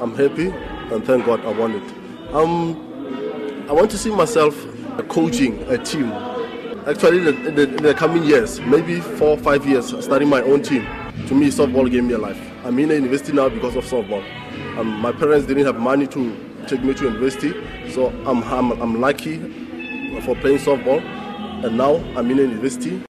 I'm happy and thank God I won it. Um, I want to see myself coaching a team. Actually, in the, in the, coming years, maybe four or five years, starting my own team. To me, softball gave me a life. I'm in a university now because of softball. Um, my parents didn't have money to take me to university, so I'm, I'm, I'm lucky for playing softball. And now I'm in a university